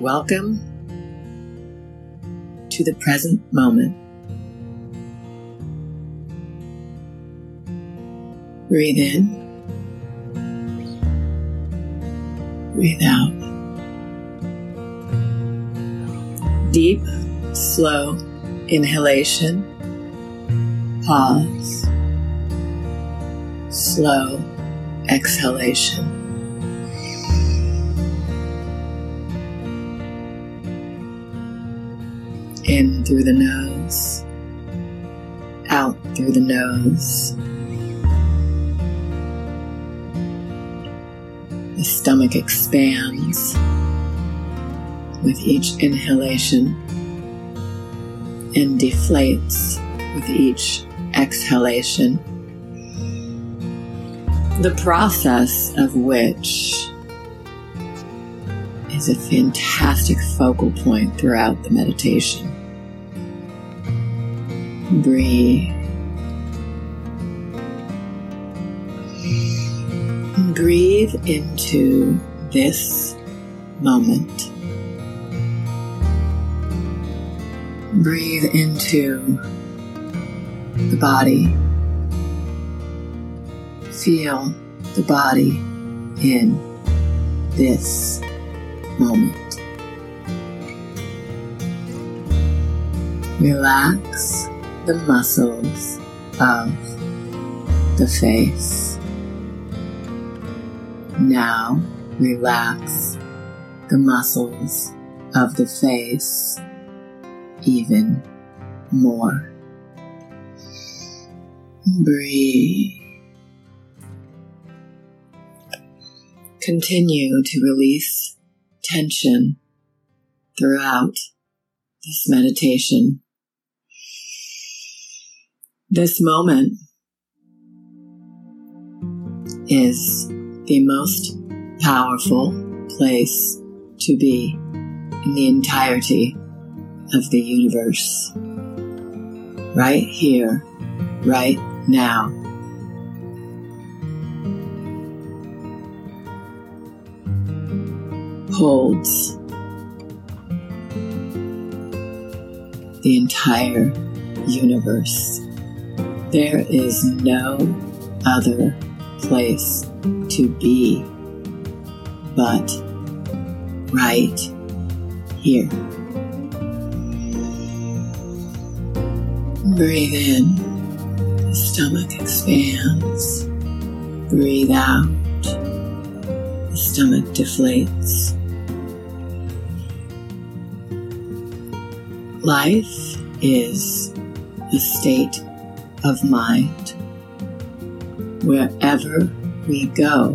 Welcome to the present moment. Breathe in, breathe out. Deep, slow inhalation, pause, slow exhalation. In through the nose, out through the nose. The stomach expands with each inhalation and deflates with each exhalation. The process of which is a fantastic focal point throughout the meditation. Breathe. Breathe into this moment. Breathe into the body. Feel the body in this moment. Relax the muscles of the face. Now relax the muscles of the face even more. Breathe. Continue to release tension throughout this meditation. This moment is the most powerful place to be in the entirety of the universe. Right here, right now. Holds the entire universe. There is no other place to be but right here. Breathe in, the stomach expands. Breathe out, the stomach deflates. Life is a state of mind. Wherever we go,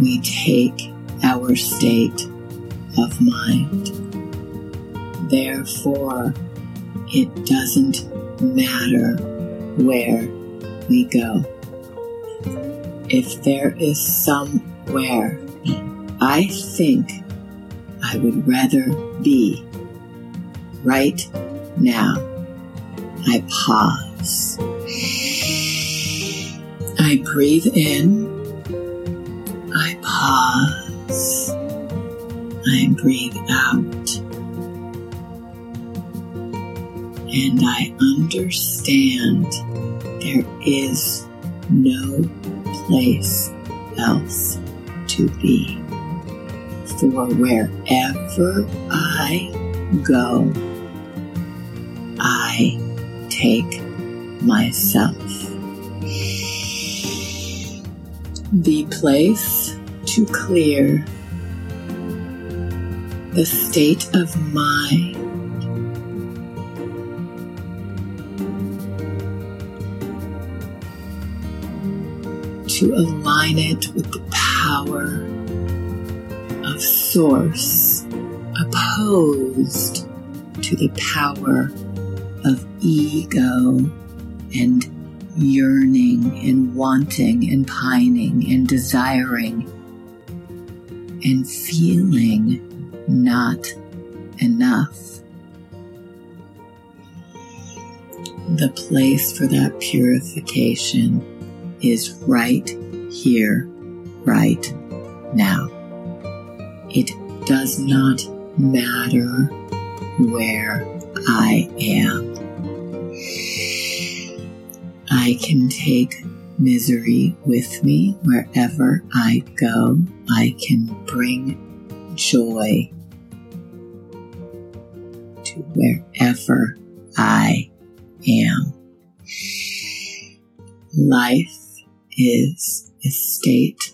we take our state of mind. Therefore, it doesn't matter where we go. If there is somewhere I think I would rather be right now, I pause. I breathe in. I pause. I breathe out. And I understand there is no place else to be. For wherever I go, take myself. The place to clear the state of mind to align it with the power of Source opposed to the power of ego and yearning and wanting and pining and desiring and feeling not enough. The place for that purification is right here, right now, It does not matter where I am. I can take misery with me wherever I go. I can bring joy to wherever I am. Life is a state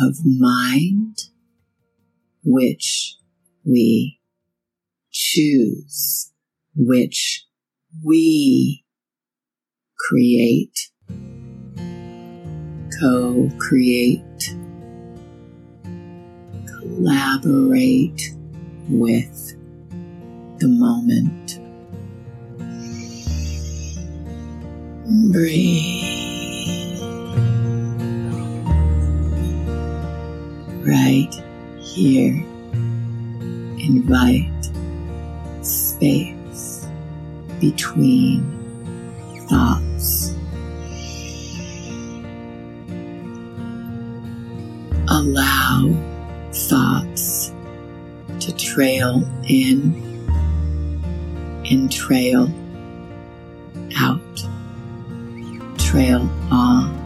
of mind which we choose, which we create, co create, collaborate with the moment. Breathe. Right here, invite space between thoughts. Allow thoughts to trail in and trail out, trail on,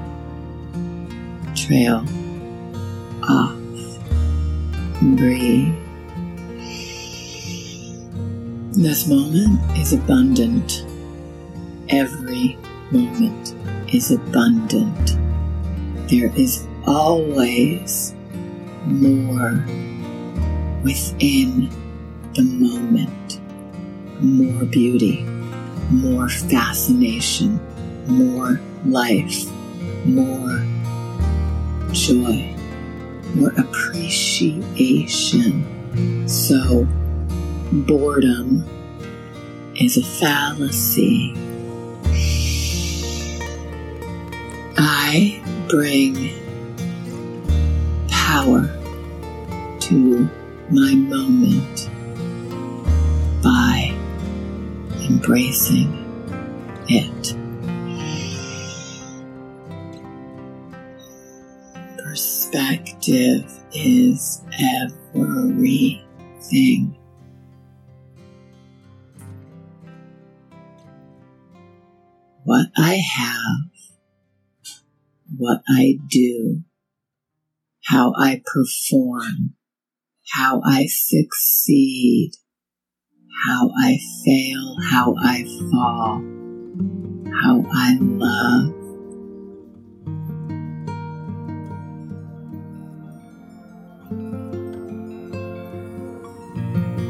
trail off. Breathe. This moment is abundant. Every moment is abundant. There is always more within the moment. More beauty, more fascination, more life, more joy, more appreciation. So, boredom is a fallacy. I bring power to my moment by embracing it. Perspective is everything. what I have, what I do, how I perform, how I succeed, how I fail, how I fall, how I love.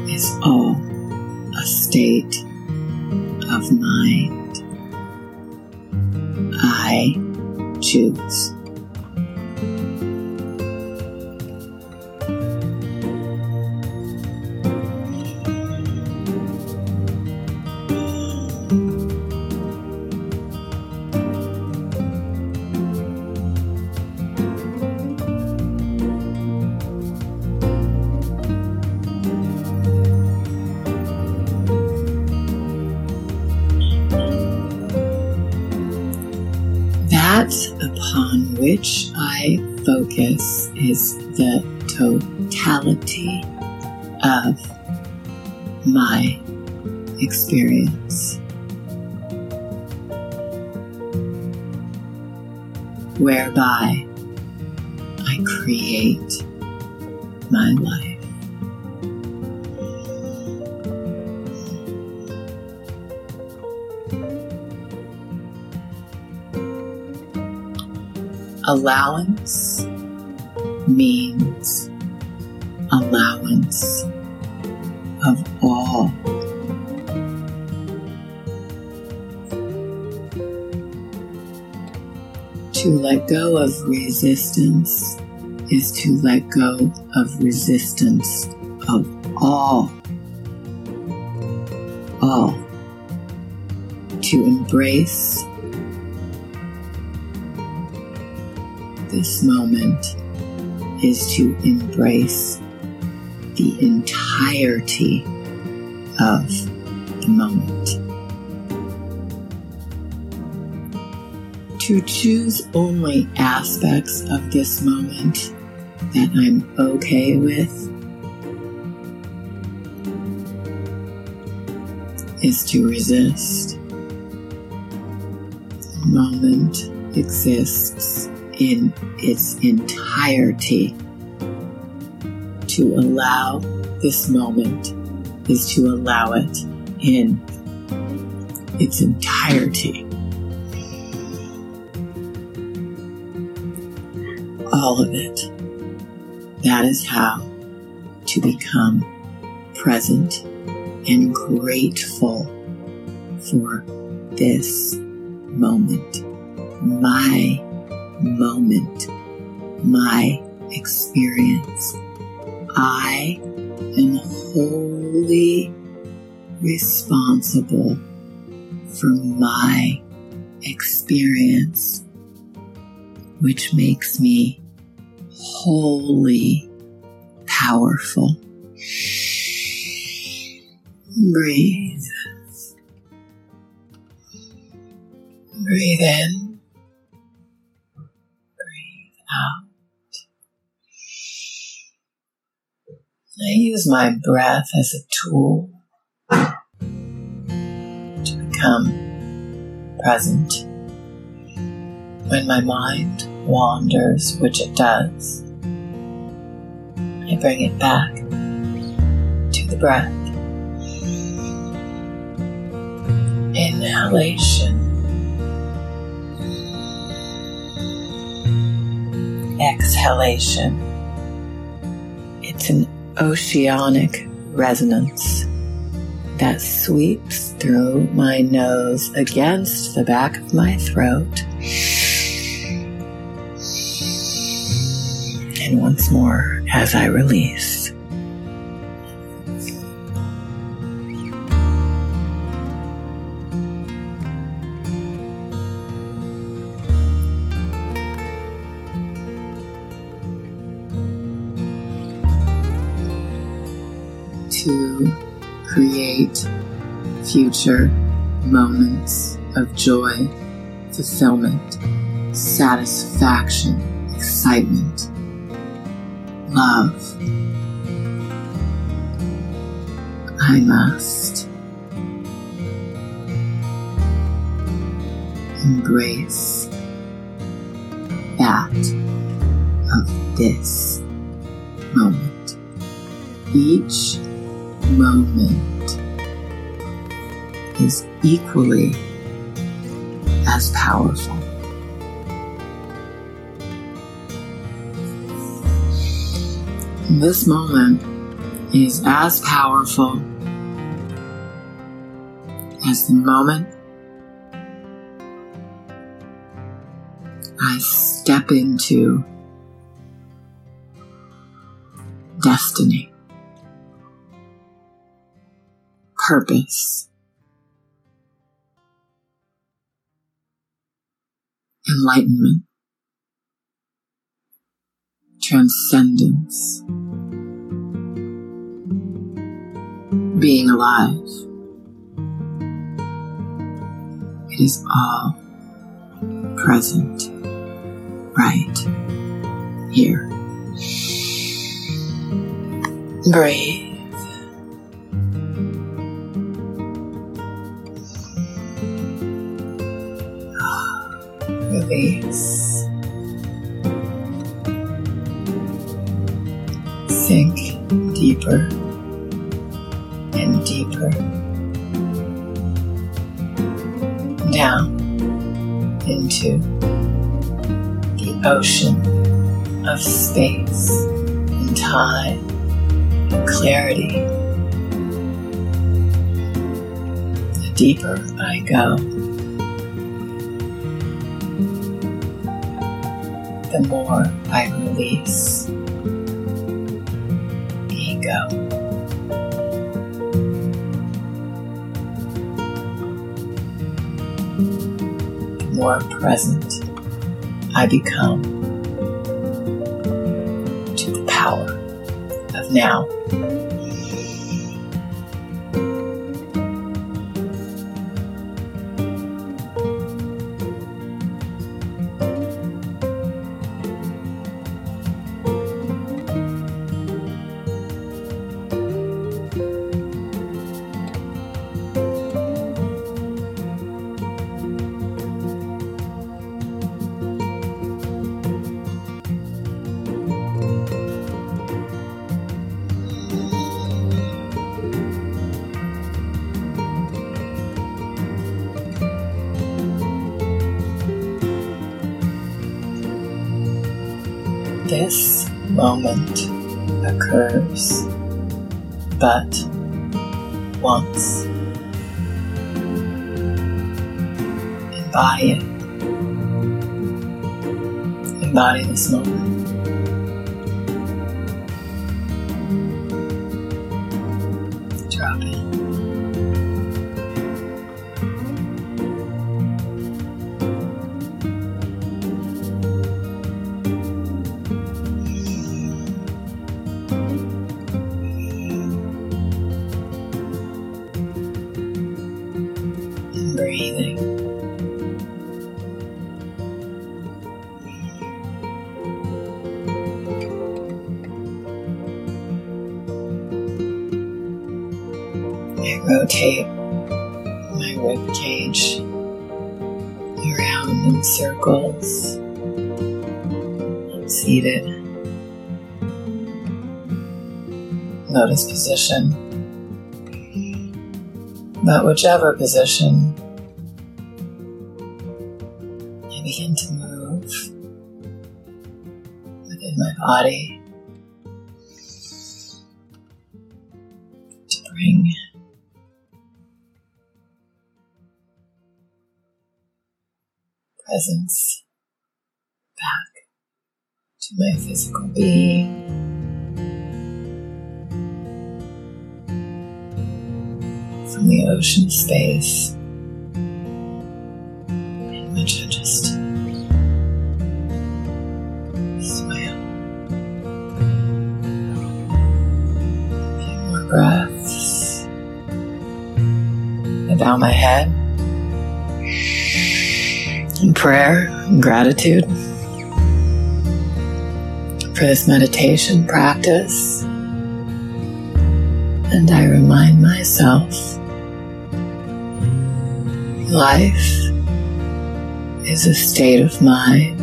Is all a state of mind. I choose. Which I focus is the totality of my experience. Whereby I create my life. Allowance means allowance of all. To let go of resistance is to let go of resistance of all. All. To embrace this moment is to embrace the entirety of the moment. To choose only aspects of this moment that I'm okay with is to resist. The moment exists in its entirety. To allow this moment is to allow it in its entirety. All of it. That is how to become present and grateful for this moment, my moment, my experience. I am wholly responsible for my experience, which makes me wholly powerful. Breathe. Breathe in. Out. I use my breath as a tool to become present. When my mind wanders, which it does, I bring it back to the breath. Inhalation. Exhalation. It's an oceanic resonance that sweeps through my nose against the back of my throat. And once more as I release. Moments of joy, fulfillment, satisfaction, excitement, love. I must embrace that of this moment. Each moment is equally as powerful. This moment is as powerful as the moment I step into destiny. purpose, enlightenment, transcendence, being alive. It is all present right here. Breathe. Release. Sink deeper and deeper down into the ocean of space and time and clarity. The deeper I go, the more I release ego. The more present I become to the power of now. Moment occurs but once. Embody it. Embody this moment. Rotate my rib cage around in circles. Seated. Lotus position. But whichever position, I begin to move within my body presence back to my physical being. From the ocean space in which I just swam. A few more breaths. I bow my head in prayer and gratitude for this meditation practice. And I remind myself life is a state of mind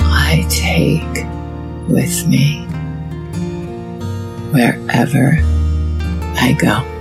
I take with me wherever I go.